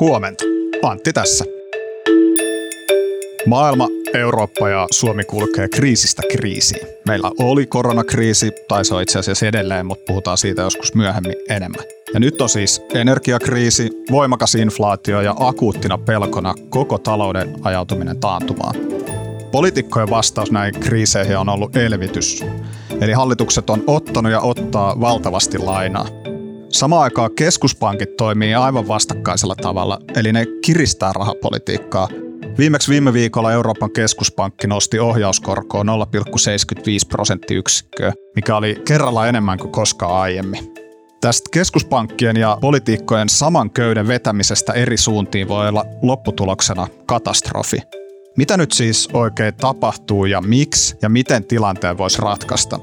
Huomenta. Antti tässä. Maailma, Eurooppa ja Suomi kulkee kriisistä kriisiin. Meillä oli koronakriisi, tai se on itse asiassa edelleen, mutta puhutaan siitä joskus myöhemmin enemmän. Ja nyt on siis energiakriisi, voimakas inflaatio ja akuuttina pelkona koko talouden ajautuminen taantumaan. Poliitikkojen vastaus näihin kriiseihin on ollut elvytys. Eli hallitukset on ottanut ja ottaa valtavasti lainaa. Samaan aikaan keskuspankit toimii aivan vastakkaisella tavalla, eli ne kiristää rahapolitiikkaa. Viimeksi viime viikolla Euroopan keskuspankki nosti ohjauskorkoa 0,75 prosenttiyksikköä, mikä oli kerralla enemmän kuin koskaan aiemmin. Tästä keskuspankkien ja politiikkojen saman köyden vetämisestä eri suuntiin voi olla lopputuloksena katastrofi. Mitä nyt siis oikein tapahtuu ja miksi ja miten tilanteen voisi ratkaista?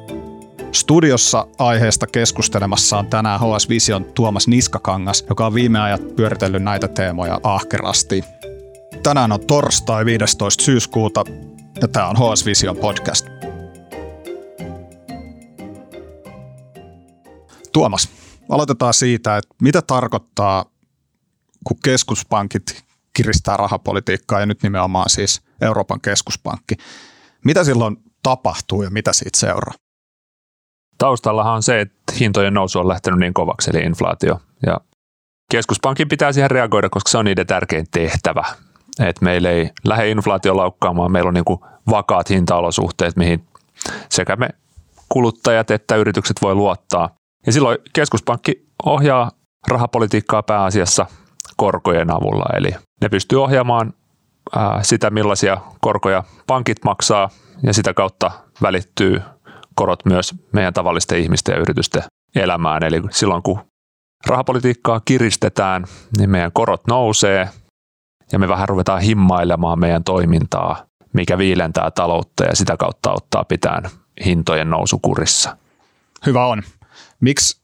Studiossa aiheesta keskustelemassa on tänään HS Vision Tuomas Niskakangas, joka on viime ajat pyöritellyt näitä teemoja ahkerasti. Tänään on torstai 15. syyskuuta ja tämä on HS Vision podcast. Tuomas, aloitetaan siitä, että mitä tarkoittaa, kun keskuspankit kiristää rahapolitiikkaa ja nyt nimenomaan siis Euroopan keskuspankki. Mitä silloin tapahtuu ja mitä siitä seuraa? Taustallahan on se, että hintojen nousu on lähtenyt niin kovaksi, eli inflaatio. Ja keskuspankin pitää siihen reagoida, koska se on niiden tärkein tehtävä. Että meillä ei lähde inflaatio laukkaamaan, meillä on niin kuin vakaat hintaolosuhteet, mihin sekä me kuluttajat että yritykset voi luottaa. Ja silloin keskuspankki ohjaa rahapolitiikkaa pääasiassa korkojen avulla, eli ne pystyy ohjaamaan sitä, millaisia korkoja pankit maksaa, ja sitä kautta välittyy korot myös meidän tavallisten ihmisten ja yritysten elämään. Eli silloin kun rahapolitiikkaa kiristetään, niin meidän korot nousee ja me vähän ruvetaan himmailemaan meidän toimintaa, mikä viilentää taloutta ja sitä kautta ottaa pitään hintojen nousukurissa. Hyvä on. Miksi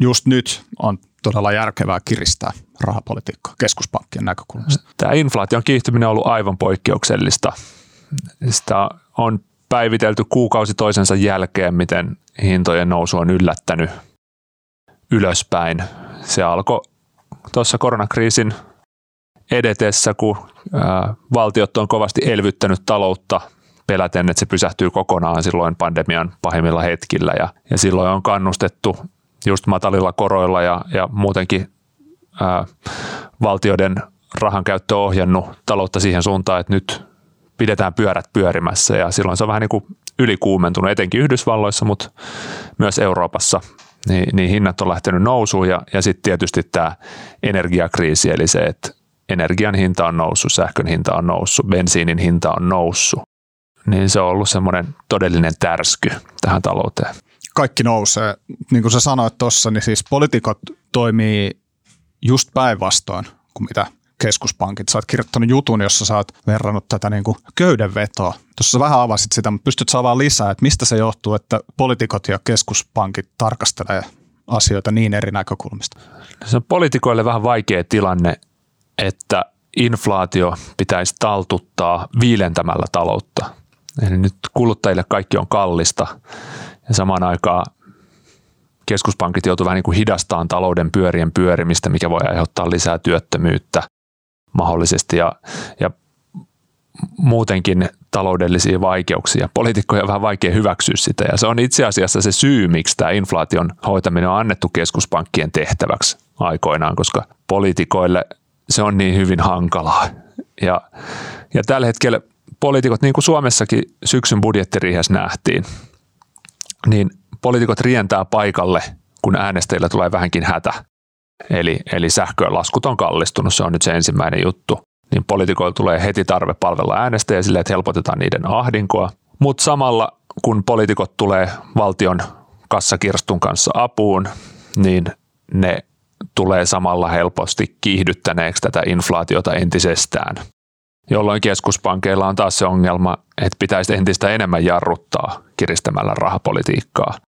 just nyt on todella järkevää kiristää rahapolitiikkaa keskuspankkien näkökulmasta? Tämä inflaation kiihtyminen on ollut aivan poikkeuksellista. Sitä on päivitelty kuukausi toisensa jälkeen, miten hintojen nousu on yllättänyt ylöspäin. Se alkoi tuossa koronakriisin edetessä, kun valtiot on kovasti elvyttänyt taloutta peläten, että se pysähtyy kokonaan silloin pandemian pahimmilla hetkillä. Ja, ja silloin on kannustettu just matalilla koroilla ja, ja muutenkin ää, valtioiden rahan käyttö ohjannut taloutta siihen suuntaan, että nyt pidetään pyörät pyörimässä ja silloin se on vähän niin kuin ylikuumentunut, etenkin Yhdysvalloissa, mutta myös Euroopassa, niin, niin hinnat on lähtenyt nousuun ja, ja sitten tietysti tämä energiakriisi, eli se, että energian hinta on noussut, sähkön hinta on noussut, bensiinin hinta on noussut, niin se on ollut semmoinen todellinen tärsky tähän talouteen. Kaikki nousee. Niin kuin sä sanoit tuossa, niin siis poliitikot toimii just päinvastoin kuin mitä keskuspankit. Sä oot kirjoittanut jutun, jossa sä oot verrannut tätä niin kuin köydenvetoa. Tuossa vähän avasit sitä, mutta pystyt saamaan lisää, että mistä se johtuu, että poliitikot ja keskuspankit tarkastelee asioita niin eri näkökulmista? Se on poliitikoille vähän vaikea tilanne, että inflaatio pitäisi taltuttaa viilentämällä taloutta. Eli nyt kuluttajille kaikki on kallista ja samaan aikaan keskuspankit joutuvat vähän niin kuin hidastamaan talouden pyörien pyörimistä, mikä voi aiheuttaa lisää työttömyyttä mahdollisesti ja, ja muutenkin taloudellisia vaikeuksia. Poliitikkoja on vähän vaikea hyväksyä sitä ja se on itse asiassa se syy, miksi tämä inflaation hoitaminen on annettu keskuspankkien tehtäväksi aikoinaan, koska poliitikoille se on niin hyvin hankalaa. Ja, ja tällä hetkellä poliitikot, niin kuin Suomessakin syksyn budjettiriihessä nähtiin, niin poliitikot rientää paikalle, kun äänestäjillä tulee vähänkin hätä. Eli, eli sähkölaskut on kallistunut, se on nyt se ensimmäinen juttu. Niin poliitikoilla tulee heti tarve palvella äänestäjiä sille, että helpotetaan niiden ahdinkoa. Mutta samalla kun poliitikot tulee valtion kassakirstun kanssa apuun, niin ne tulee samalla helposti kiihdyttäneeksi tätä inflaatiota entisestään, jolloin keskuspankeilla on taas se ongelma, että pitäisi entistä enemmän jarruttaa kiristämällä rahapolitiikkaa.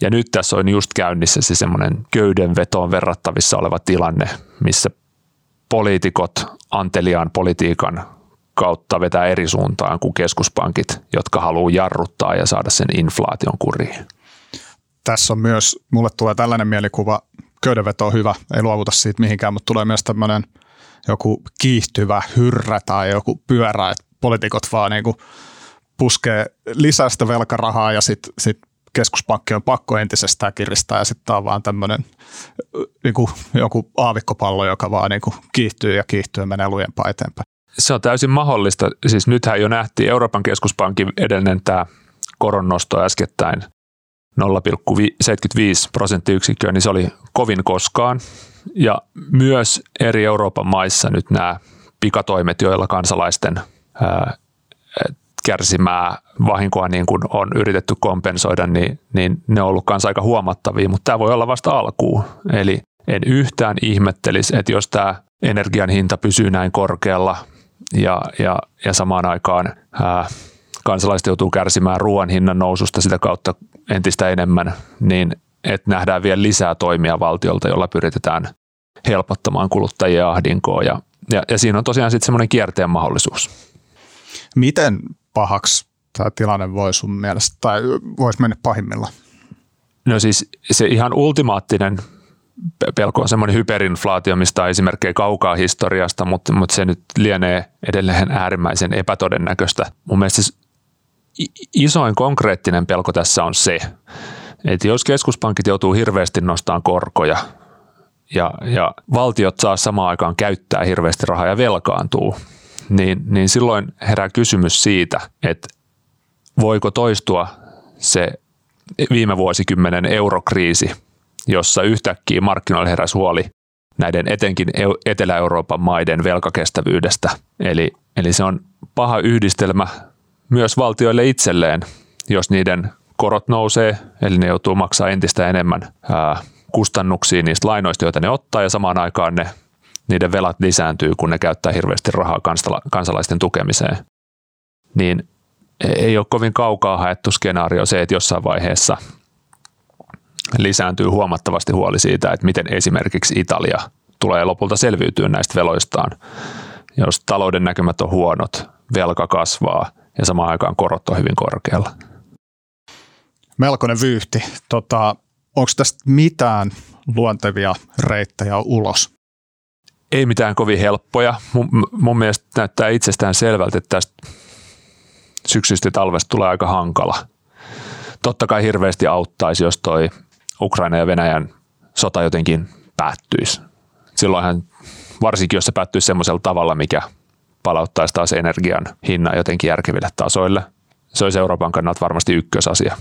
Ja nyt tässä on just käynnissä se semmoinen köydenvetoon verrattavissa oleva tilanne, missä poliitikot anteliaan politiikan kautta vetää eri suuntaan kuin keskuspankit, jotka haluaa jarruttaa ja saada sen inflaation kuriin. Tässä on myös, mulle tulee tällainen mielikuva, köydenveto on hyvä, ei luovuta siitä mihinkään, mutta tulee myös tämmöinen joku kiihtyvä hyrrä tai joku pyörä, että poliitikot vaan niin kuin puskee lisää sitä velkarahaa ja sitten sit keskuspankki on pakko entisestään kiristää ja sitten tämä on vaan tämmöinen niin kuin joku aavikkopallo, joka vaan niin kuin kiihtyy ja kiihtyy ja menee lujempaa eteenpäin. Se on täysin mahdollista. Siis nythän jo nähtiin Euroopan keskuspankin edellinen tämä koronnosto äskettäin 0,75 prosenttiyksikköä, niin se oli kovin koskaan. Ja myös eri Euroopan maissa nyt nämä pikatoimet, joilla kansalaisten ää, kärsimää vahinkoa niin kuin on yritetty kompensoida, niin, niin ne on ollut kanssa aika huomattavia, mutta tämä voi olla vasta alkuun. Eli en yhtään ihmettelisi, että jos tämä energian hinta pysyy näin korkealla ja, ja, ja samaan aikaan ää, kansalaiset joutuu kärsimään ruoan hinnan noususta sitä kautta entistä enemmän, niin että nähdään vielä lisää toimia valtiolta, jolla pyritetään helpottamaan kuluttajien ahdinkoa ja, ja, ja siinä on tosiaan sitten semmoinen kierteen mahdollisuus. Miten pahaksi tämä tilanne voi sun mielestä, tai voisi mennä pahimmilla? No siis se ihan ultimaattinen pelko on semmoinen hyperinflaatio, mistä on esimerkkejä kaukaa historiasta, mutta, mutta se nyt lienee edelleen äärimmäisen epätodennäköistä. Mun mielestä siis isoin konkreettinen pelko tässä on se, että jos keskuspankit joutuu hirveästi nostamaan korkoja ja, ja valtiot saa samaan aikaan käyttää hirveästi rahaa ja velkaantuu, niin, niin silloin herää kysymys siitä, että voiko toistua se viime vuosikymmenen eurokriisi, jossa yhtäkkiä markkinoilla heräsi huoli näiden etenkin Etelä-Euroopan maiden velkakestävyydestä. Eli, eli se on paha yhdistelmä myös valtioille itselleen, jos niiden korot nousee, eli ne joutuu maksaa entistä enemmän ää, kustannuksia niistä lainoista, joita ne ottaa, ja samaan aikaan ne niiden velat lisääntyy, kun ne käyttää hirveästi rahaa kansalaisten tukemiseen. Niin ei ole kovin kaukaa haettu skenaario se, että jossain vaiheessa lisääntyy huomattavasti huoli siitä, että miten esimerkiksi Italia tulee lopulta selviytyä näistä veloistaan. Jos talouden näkymät on huonot, velka kasvaa ja samaan aikaan korot on hyvin korkealla. Melkoinen vyyhti. Tota, Onko tästä mitään luontevia reittejä ulos? Ei mitään kovin helppoja. Mun, mun mielestä näyttää itsestään selvältä, että tästä syksystä talvesta tulee aika hankala. Totta kai hirveästi auttaisi, jos toi Ukraina ja Venäjän sota jotenkin päättyisi. Silloinhan, varsinkin jos se päättyisi semmoisella tavalla, mikä palauttaisi taas energian hinnan jotenkin järkeville tasoille. Se olisi Euroopan kannalta varmasti ykkösasia.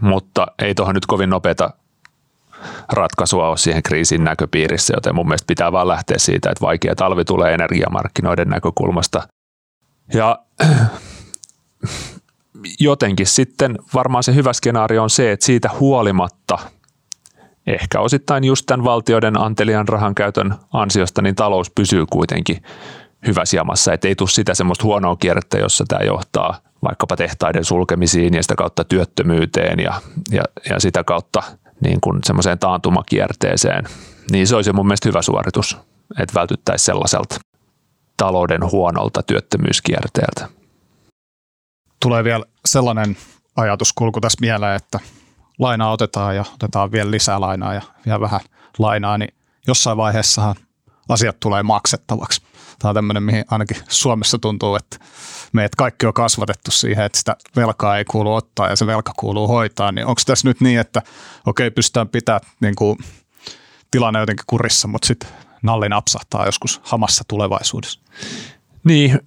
Mutta ei tuohon nyt kovin nopeata ratkaisua ole siihen kriisin näköpiirissä, joten mun mielestä pitää vaan lähteä siitä, että vaikea talvi tulee energiamarkkinoiden näkökulmasta. Ja jotenkin sitten varmaan se hyvä skenaario on se, että siitä huolimatta ehkä osittain just tämän valtioiden antelian rahan käytön ansiosta, niin talous pysyy kuitenkin hyvässä jamassa, että ei tule sitä semmoista huonoa kierrettä, jossa tämä johtaa vaikkapa tehtaiden sulkemisiin ja sitä kautta työttömyyteen ja, ja, ja sitä kautta niin kuin semmoiseen taantumakierteeseen, niin se olisi mun mielestä hyvä suoritus, että vältyttäisiin sellaiselta talouden huonolta työttömyyskierteeltä. Tulee vielä sellainen ajatuskulku tässä mieleen, että lainaa otetaan ja otetaan vielä lisää lainaa ja vielä vähän lainaa, niin jossain vaiheessahan asiat tulee maksettavaksi. Tämä on tämmöinen, mihin ainakin Suomessa tuntuu, että meidät kaikki on kasvatettu siihen, että sitä velkaa ei kuulu ottaa ja se velka kuuluu hoitaa, niin onko tässä nyt niin, että okei, pystytään pitämään niin kuin, tilanne jotenkin kurissa, mutta sitten nalli napsahtaa joskus hamassa tulevaisuudessa? Niin,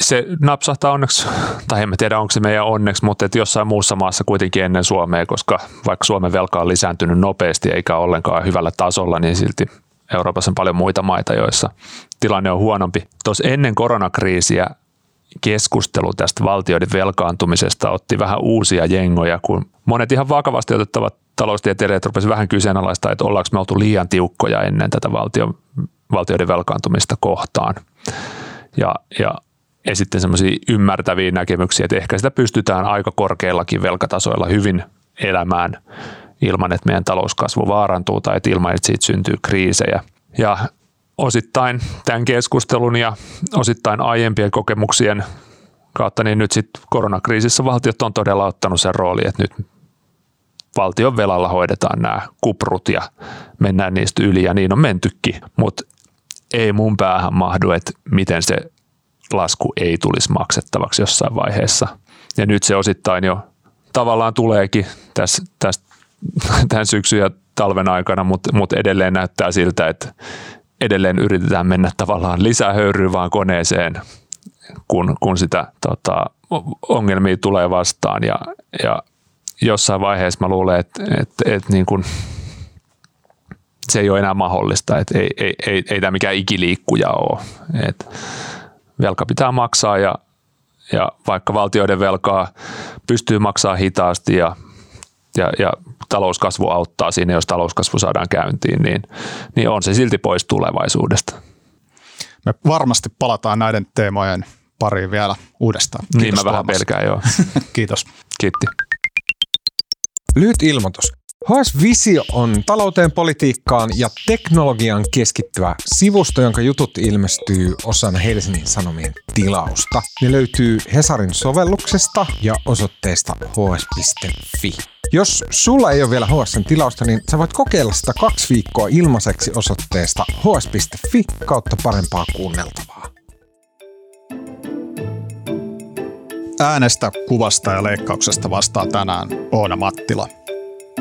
se napsahtaa onneksi, tai en tiedä onko se meidän onneksi, mutta että jossain muussa maassa kuitenkin ennen Suomea, koska vaikka Suomen velka on lisääntynyt nopeasti eikä ollenkaan hyvällä tasolla, niin silti Euroopassa on paljon muita maita, joissa tilanne on huonompi. Tuossa ennen koronakriisiä keskustelu tästä valtioiden velkaantumisesta otti vähän uusia jengoja, kun monet ihan vakavasti otettavat taloustieteilijät rupesivat vähän kyseenalaista, että ollaanko me oltu liian tiukkoja ennen tätä valtio, valtioiden velkaantumista kohtaan. Ja, ja esitti semmoisia ymmärtäviä näkemyksiä, että ehkä sitä pystytään aika korkeillakin velkatasoilla hyvin elämään ilman, että meidän talouskasvu vaarantuu tai että ilman, että siitä syntyy kriisejä. Ja osittain tämän keskustelun ja osittain aiempien kokemuksien kautta, niin nyt sitten koronakriisissä valtiot on todella ottanut sen rooli, että nyt valtion velalla hoidetaan nämä kuprut ja mennään niistä yli ja niin on mentykin, mutta ei mun päähän mahdu, että miten se lasku ei tulisi maksettavaksi jossain vaiheessa. Ja nyt se osittain jo tavallaan tuleekin tässä, tässä, tämän syksyn ja talven aikana, mutta, mutta edelleen näyttää siltä, että edelleen yritetään mennä tavallaan lisää höyryä vaan koneeseen, kun, kun sitä tota, ongelmia tulee vastaan. Ja, ja jossain vaiheessa mä luulen, että, että, että niin kuin, se ei ole enää mahdollista, että ei, ei, ei, ei tämä mikään ikiliikkuja ole. Et velka pitää maksaa ja, ja vaikka valtioiden velkaa pystyy maksaa hitaasti ja, ja, ja talouskasvu auttaa siinä, jos talouskasvu saadaan käyntiin, niin, niin on se silti pois tulevaisuudesta. Me varmasti palataan näiden teemojen pariin vielä uudestaan. Kiitos niin mä vähän pelkään, joo. Kiitos. Kiitti. Lyhyt ilmoitus. HS Visio on talouteen, politiikkaan ja teknologian keskittyvä sivusto, jonka jutut ilmestyy osana Helsingin Sanomien tilausta. Ne löytyy Hesarin sovelluksesta ja osoitteesta hs.fi. Jos sulla ei ole vielä HSn tilausta, niin sä voit kokeilla sitä kaksi viikkoa ilmaiseksi osoitteesta hs.fi kautta parempaa kuunneltavaa. Äänestä, kuvasta ja leikkauksesta vastaa tänään Oona Mattila.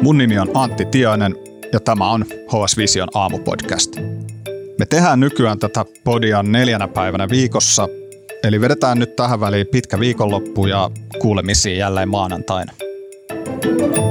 Mun nimi on Antti Tiainen ja tämä on HS Vision aamupodcast. Me tehdään nykyään tätä podia neljänä päivänä viikossa, eli vedetään nyt tähän väliin pitkä viikonloppu ja kuulemisiin jälleen maanantaina. thank you